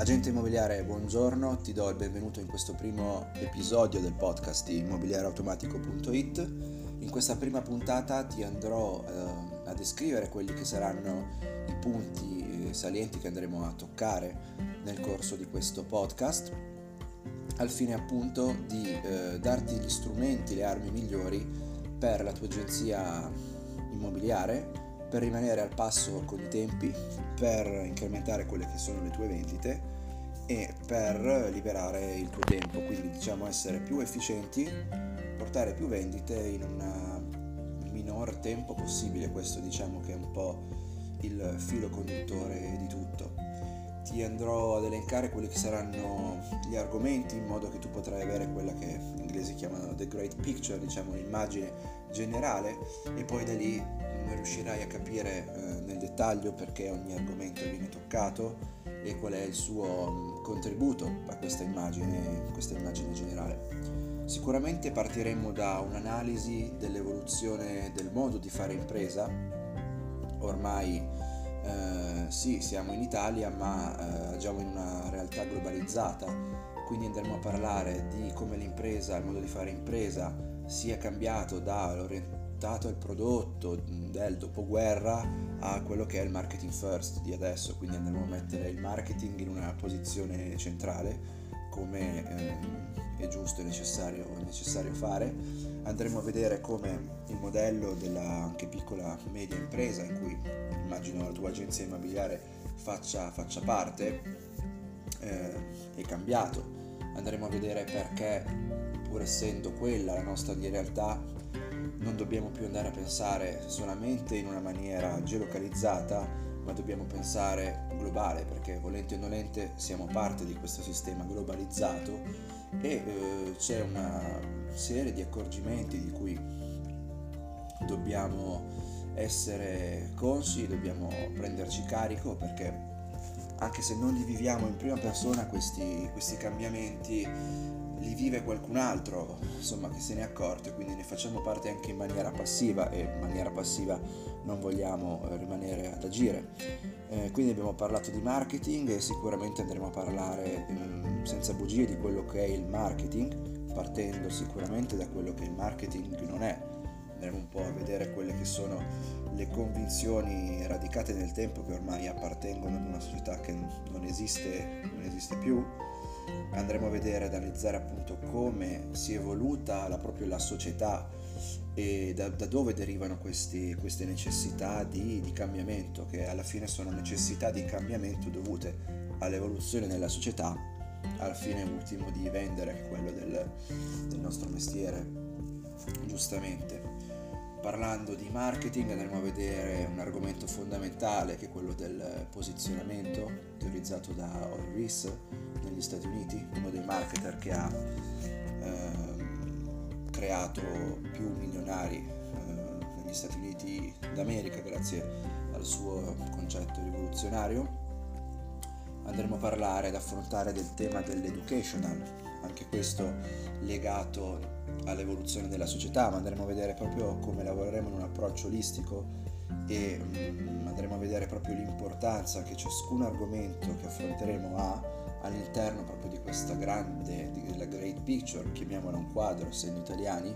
Agente immobiliare, buongiorno, ti do il benvenuto in questo primo episodio del podcast di immobiliareautomatico.it. In questa prima puntata ti andrò eh, a descrivere quelli che saranno i punti eh, salienti che andremo a toccare nel corso di questo podcast, al fine appunto di eh, darti gli strumenti, le armi migliori per la tua agenzia immobiliare per rimanere al passo con i tempi, per incrementare quelle che sono le tue vendite e per liberare il tuo tempo, quindi diciamo essere più efficienti, portare più vendite in un minor tempo possibile, questo diciamo che è un po' il filo conduttore di tutto. Ti andrò ad elencare quelli che saranno gli argomenti in modo che tu potrai avere quella che in inglese chiamano the great picture, diciamo un'immagine generale e poi da lì riuscirai a capire eh, nel dettaglio perché ogni argomento viene toccato e qual è il suo contributo a questa immagine, questa immagine generale. Sicuramente partiremo da un'analisi dell'evoluzione del modo di fare impresa. Ormai eh, sì, siamo in Italia, ma eh, agiamo in una realtà globalizzata, quindi andremo a parlare di come l'impresa, il modo di fare impresa sia cambiato dall'orientamento adattato al prodotto del dopoguerra a quello che è il marketing first di adesso, quindi andremo a mettere il marketing in una posizione centrale come eh, è giusto e necessario, necessario, fare. Andremo a vedere come il modello della anche piccola media impresa in cui immagino la tua agenzia immobiliare faccia, faccia parte eh, è cambiato. Andremo a vedere perché pur essendo quella la nostra di realtà non dobbiamo più andare a pensare solamente in una maniera geolocalizzata, ma dobbiamo pensare globale, perché volente o nolente siamo parte di questo sistema globalizzato e eh, c'è una serie di accorgimenti di cui dobbiamo essere consci, dobbiamo prenderci carico perché anche se non li viviamo in prima persona questi, questi cambiamenti li vive qualcun altro, insomma, che se ne è accorto quindi ne facciamo parte anche in maniera passiva e in maniera passiva non vogliamo eh, rimanere ad agire. Eh, quindi abbiamo parlato di marketing e sicuramente andremo a parlare eh, senza bugie di quello che è il marketing, partendo sicuramente da quello che il marketing non è. Andremo un po' a vedere quelle che sono le convinzioni radicate nel tempo che ormai appartengono ad una società che non esiste, non esiste più andremo a vedere, ad analizzare appunto come si è evoluta la, proprio la società e da, da dove derivano questi, queste necessità di, di, cambiamento, che alla fine sono necessità di cambiamento dovute all'evoluzione della società, al fine ultimo di vendere quello del, del nostro mestiere, giustamente. Parlando di marketing andremo a vedere un argomento fondamentale che è quello del posizionamento, teorizzato da Orris negli Stati Uniti, uno dei marketer che ha eh, creato più milionari eh, negli Stati Uniti d'America grazie al suo concetto rivoluzionario. Andremo a parlare ad affrontare del tema dell'educational, anche questo legato all'evoluzione della società, ma andremo a vedere proprio come lavoreremo in un approccio olistico e um, andremo a vedere proprio l'importanza che ciascun argomento che affronteremo ha all'interno proprio di questa grande, della great picture, chiamiamola un quadro, essendo italiani,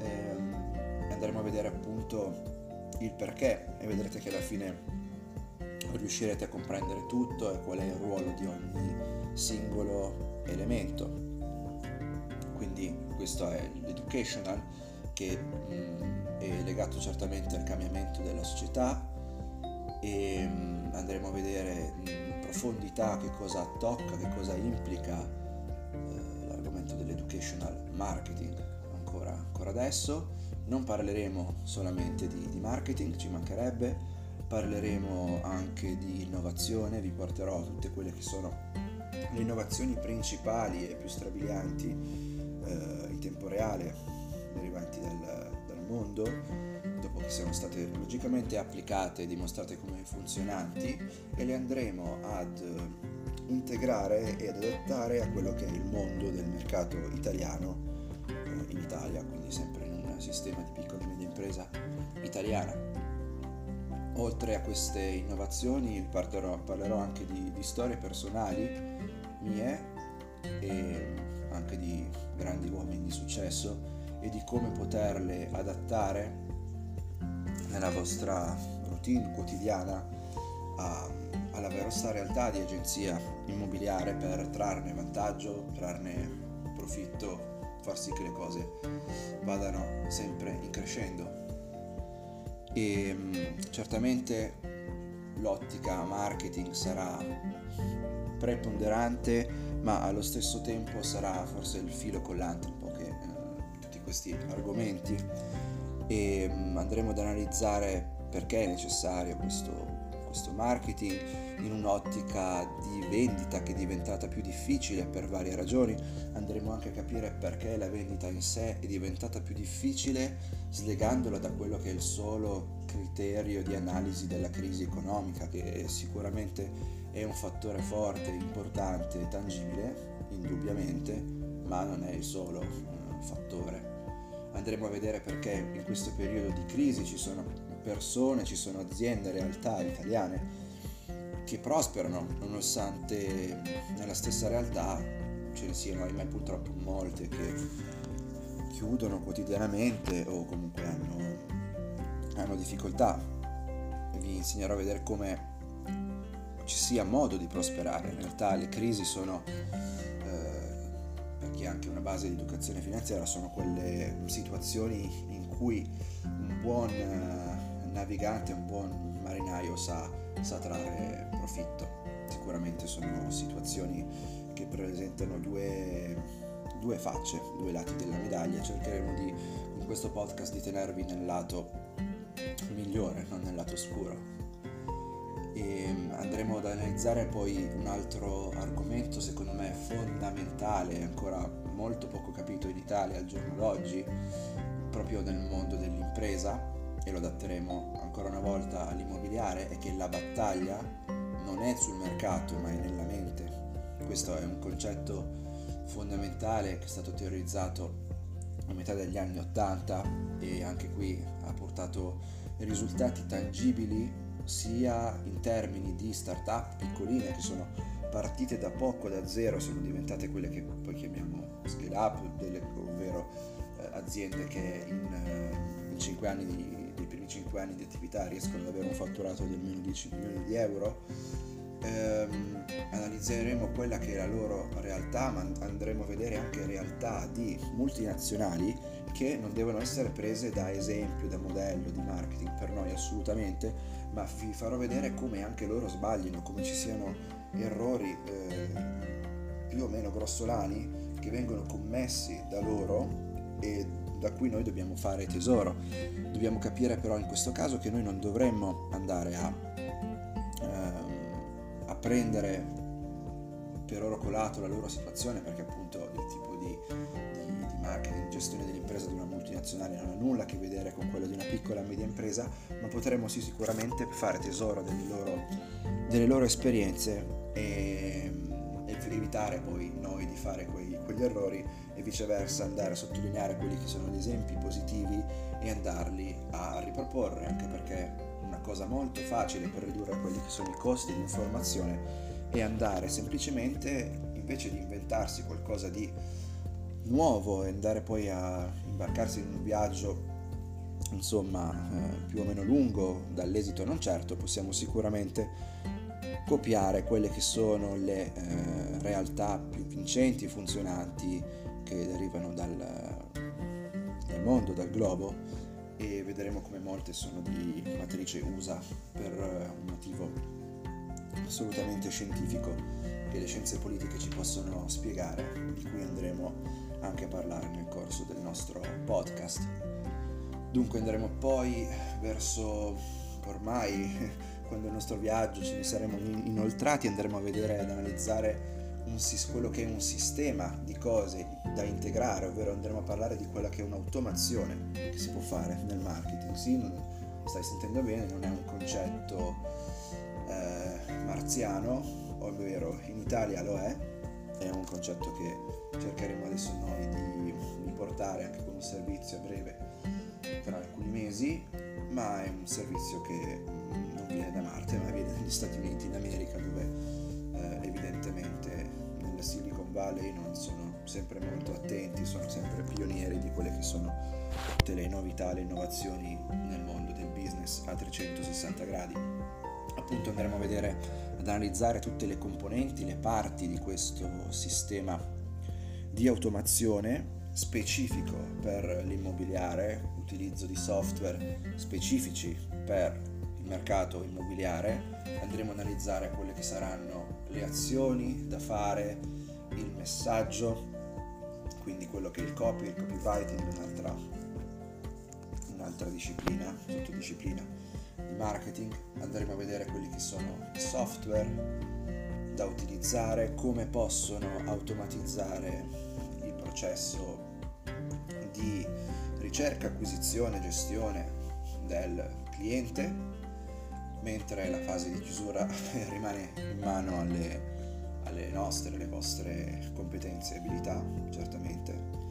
ehm, andremo a vedere appunto il perché e vedrete che alla fine riuscirete a comprendere tutto e qual è il ruolo di ogni singolo elemento. Quindi questo è l'educational che mh, mm, è legato certamente al cambiamento della società e mh, mm, andremo a vedere in profondità che cosa tocca, che cosa implica eh, l'argomento dell'educational marketing ancora, ancora adesso. Non parleremo solamente di, di marketing, ci mancherebbe, parleremo anche di innovazione, vi porterò tutte quelle che sono le innovazioni principali e più strabilianti eh, in tempo reale derivanti dal, dal mondo dopo che siano state logicamente applicate e dimostrate come funzionanti e le andremo ad integrare e ad adattare a quello che è il mondo del mercato italiano eh, in Italia, quindi sempre in un sistema di piccola e media impresa italiana. oltre a queste innovazioni parlerò, parlerò anche di, di storie personali mie e anche di grandi uomini di successo e di come poterle adattare nella vostra routine quotidiana a, alla verosa realtà di agenzia immobiliare per trarne vantaggio, trarne profitto, far sì che le cose vadano sempre in crescendo. E mm, certamente l'ottica marketing sarà preponderante, ma allo stesso tempo sarà forse il filo collante un po' che eh, tutti questi argomenti e mm, andremo ad analizzare perché è necessario questo questo marketing in un'ottica di vendita che è diventata più difficile per varie ragioni. Andremo anche a capire perché la vendita in sé è diventata più difficile slegandola da quello che è il solo criterio di analisi della crisi economica, che sicuramente è un fattore forte, importante, tangibile, indubbiamente, ma non è il solo uh, fattore. Andremo a vedere perché in questo periodo di crisi ci sono persone, ci sono aziende, realtà italiane che prosperano nonostante nella stessa realtà ce ne siano ahimè purtroppo molte che chiudono quotidianamente o comunque hanno, hanno difficoltà. Vi insegnerò a vedere come ci sia modo di prosperare. In realtà le crisi sono, anche una base di educazione finanziaria, sono quelle situazioni in cui un buon navigante, un buon marinaio sa, sa trarre profitto. Sicuramente sono situazioni che presentano due, due facce, due lati della medaglia. Cercheremo di, con questo podcast di tenervi nel lato migliore, non nel lato scuro. E andremo ad analizzare poi un altro argomento secondo me fondamentale, ancora molto poco capito in Italia al giorno d'oggi, proprio nel mondo dell'impresa, e lo adatteremo ancora una volta all'immobiliare, è che la battaglia non è sul mercato ma è nella mente. Questo è un concetto fondamentale che è stato teorizzato a metà degli anni 80 e anche qui ha portato risultati tangibili sia in termini di start-up piccoline che sono partite da poco, da zero, sono diventate quelle che poi chiamiamo scale up, ovvero eh, aziende che in, eh, in 5 anni di nei primi 5 anni di attività riescono ad avere un fatturato di almeno 10 milioni di euro. Ehm, analizzeremo quella che è la loro realtà, ma andremo a vedere anche realtà di multinazionali che non devono essere prese da esempio, da modello di marketing per noi assolutamente, ma vi farò vedere come anche loro sbagliano, come ci siano errori eh, più o meno grossolani che vengono commessi da loro e da cui noi dobbiamo fare tesoro. Dobbiamo capire però in questo caso che noi non dovremmo andare a, ehm, a prendere per oro colato la loro situazione perché appunto il tipo di marketing, gestione dell'impresa di una multinazionale non ha nulla a che vedere con quello di una piccola e media impresa, ma potremmo sì sicuramente fare tesoro delle loro, delle loro esperienze e, e evitare poi noi di fare quei quegli errori e viceversa andare a sottolineare quelli che sono gli esempi positivi e andarli a riproporre, anche perché una cosa molto facile per ridurre quelli che sono i costi di informazione è andare semplicemente, invece di inventarsi qualcosa di nuovo e andare poi a imbarcarsi in un viaggio insomma eh, più o meno lungo dall'esito non certo, possiamo sicuramente copiare quelle che sono le eh, realtà più vincenti, funzionanti che derivano dal, dal, mondo, dal globo e vedremo come molte sono di matrice USA per un motivo assolutamente scientifico che le scienze politiche ci possono spiegare, di cui andremo anche a parlare nel corso del nostro podcast. Dunque andremo poi verso ormai quando il nostro viaggio ci saremo inoltrati andremo a vedere ed analizzare un, quello che è un sistema di cose da integrare, ovvero andremo a parlare di quella che è un'automazione che si può fare nel marketing. Sì, non, stai sentendo bene, non è un concetto eh, marziano, ovvero in Italia lo è, è un concetto che cercheremo adesso noi di, di portare anche con un servizio a breve tra alcuni mesi, ma è un servizio che non viene da Marte, ma viene dagli Stati Uniti in America, dove eh, evidentemente nella Silicon Valley non sono sempre molto attenti, sono sempre pionieri di quelle che sono tutte le novità, le innovazioni nel mondo del business a 360 gradi. Appunto andremo a vedere, ad analizzare tutte le componenti, le parti di questo sistema di automazione specifico per l'immobiliare, utilizzo di software specifici per il mercato immobiliare, andremo a analizzare quelle che saranno le azioni da fare, il messaggio, quindi quello che è il copy, il copywriting, un'altra, un'altra disciplina, sottodisciplina di marketing, andremo a vedere quelli che sono i software da utilizzare, come possono automatizzare il processo di ricerca, acquisizione, gestione del cliente, mentre la fase di chiusura rimane in mano alle, alle nostre, alle vostre competenze e abilità, certamente.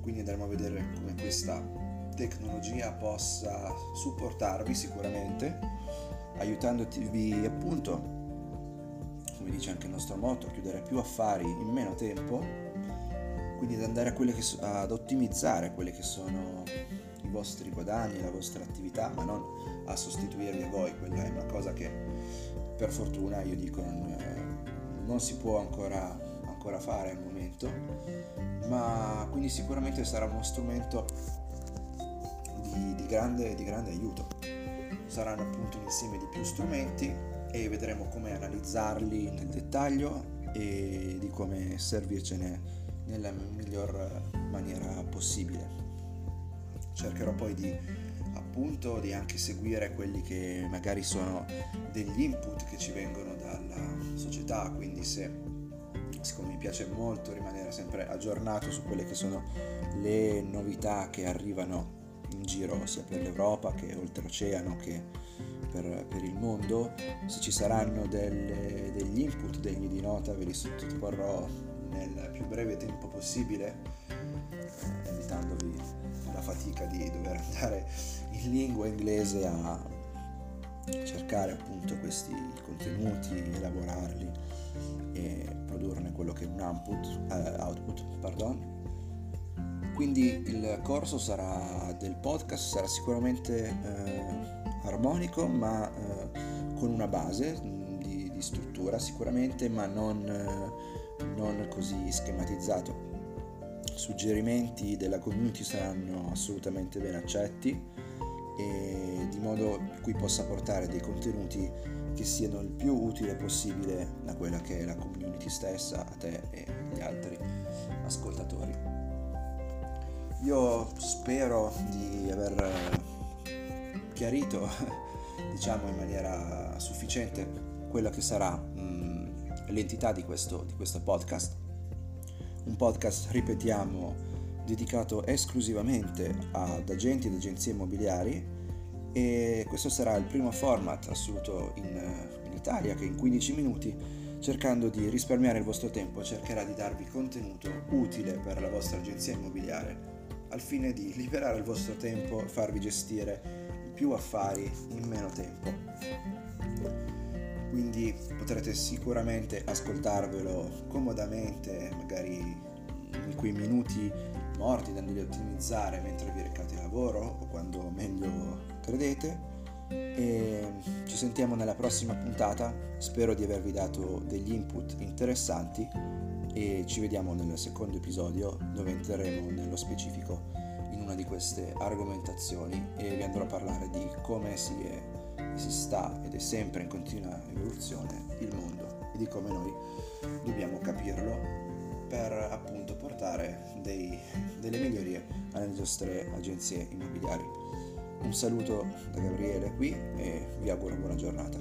Quindi andremo a vedere come questa tecnologia possa supportarvi sicuramente, aiutandovi appunto, come dice anche il nostro motto, a chiudere più affari in meno tempo quindi ad andare so- ad ottimizzare quelli che sono i vostri guadagni, la vostra attività, ma non a sostituirli a voi, quella è una cosa che per fortuna io dico non, non si può ancora, ancora fare al momento, ma quindi sicuramente sarà uno strumento di, di, grande, di grande aiuto. Saranno appunto un insieme di più strumenti e vedremo come analizzarli nel dettaglio e di come servircene nella miglior maniera possibile. Cercherò poi di appunto di anche seguire quelli che magari sono degli input che ci vengono dalla società, quindi se siccome mi piace molto rimanere sempre aggiornato su quelle che sono le novità che arrivano giro sia per l'Europa che oltreoceano che per, per il mondo, se ci saranno delle, degli input degni di nota ve li sottoporrò nel più breve tempo possibile, eh, evitandovi la fatica di dover andare in lingua inglese a cercare appunto questi contenuti, elaborarli e produrne quello che è un output, eh, output pardon. Quindi il corso sarà del podcast, sarà sicuramente eh, armonico ma eh, con una base di, di, struttura sicuramente ma non eh, non così schematizzato. Suggerimenti della community saranno assolutamente ben accetti e di modo cui possa portare dei contenuti che siano il più utile possibile da quella che è la community stessa, a te e agli altri ascoltatori. Io spero di aver chiarito, diciamo in maniera sufficiente, quella che sarà l'entità di questo, di questo podcast. Un podcast, ripetiamo, dedicato esclusivamente ad agenti ed agenzie immobiliari e questo sarà il primo format assoluto in, in, Italia che in 15 minuti cercando di risparmiare il vostro tempo cercherà di darvi contenuto utile per la vostra agenzia immobiliare al fine di liberare il vostro tempo e farvi gestire più affari in meno tempo. Quindi potrete sicuramente ascoltarvelo comodamente, magari in quei minuti morti da andare ottimizzare mentre vi recate al lavoro o quando meglio credete. E ci sentiamo nella prossima puntata, spero di avervi dato degli input interessanti e ci vediamo nel secondo episodio dove entreremo nello specifico in una di queste argomentazioni e vi andrò a parlare di come si è si sta ed è sempre in continua evoluzione il mondo e di come noi dobbiamo capirlo per appunto portare dei, delle migliorie alle nostre agenzie immobiliari. Un saluto da Gabriele qui e vi auguro buona giornata.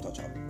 Ciao ciao.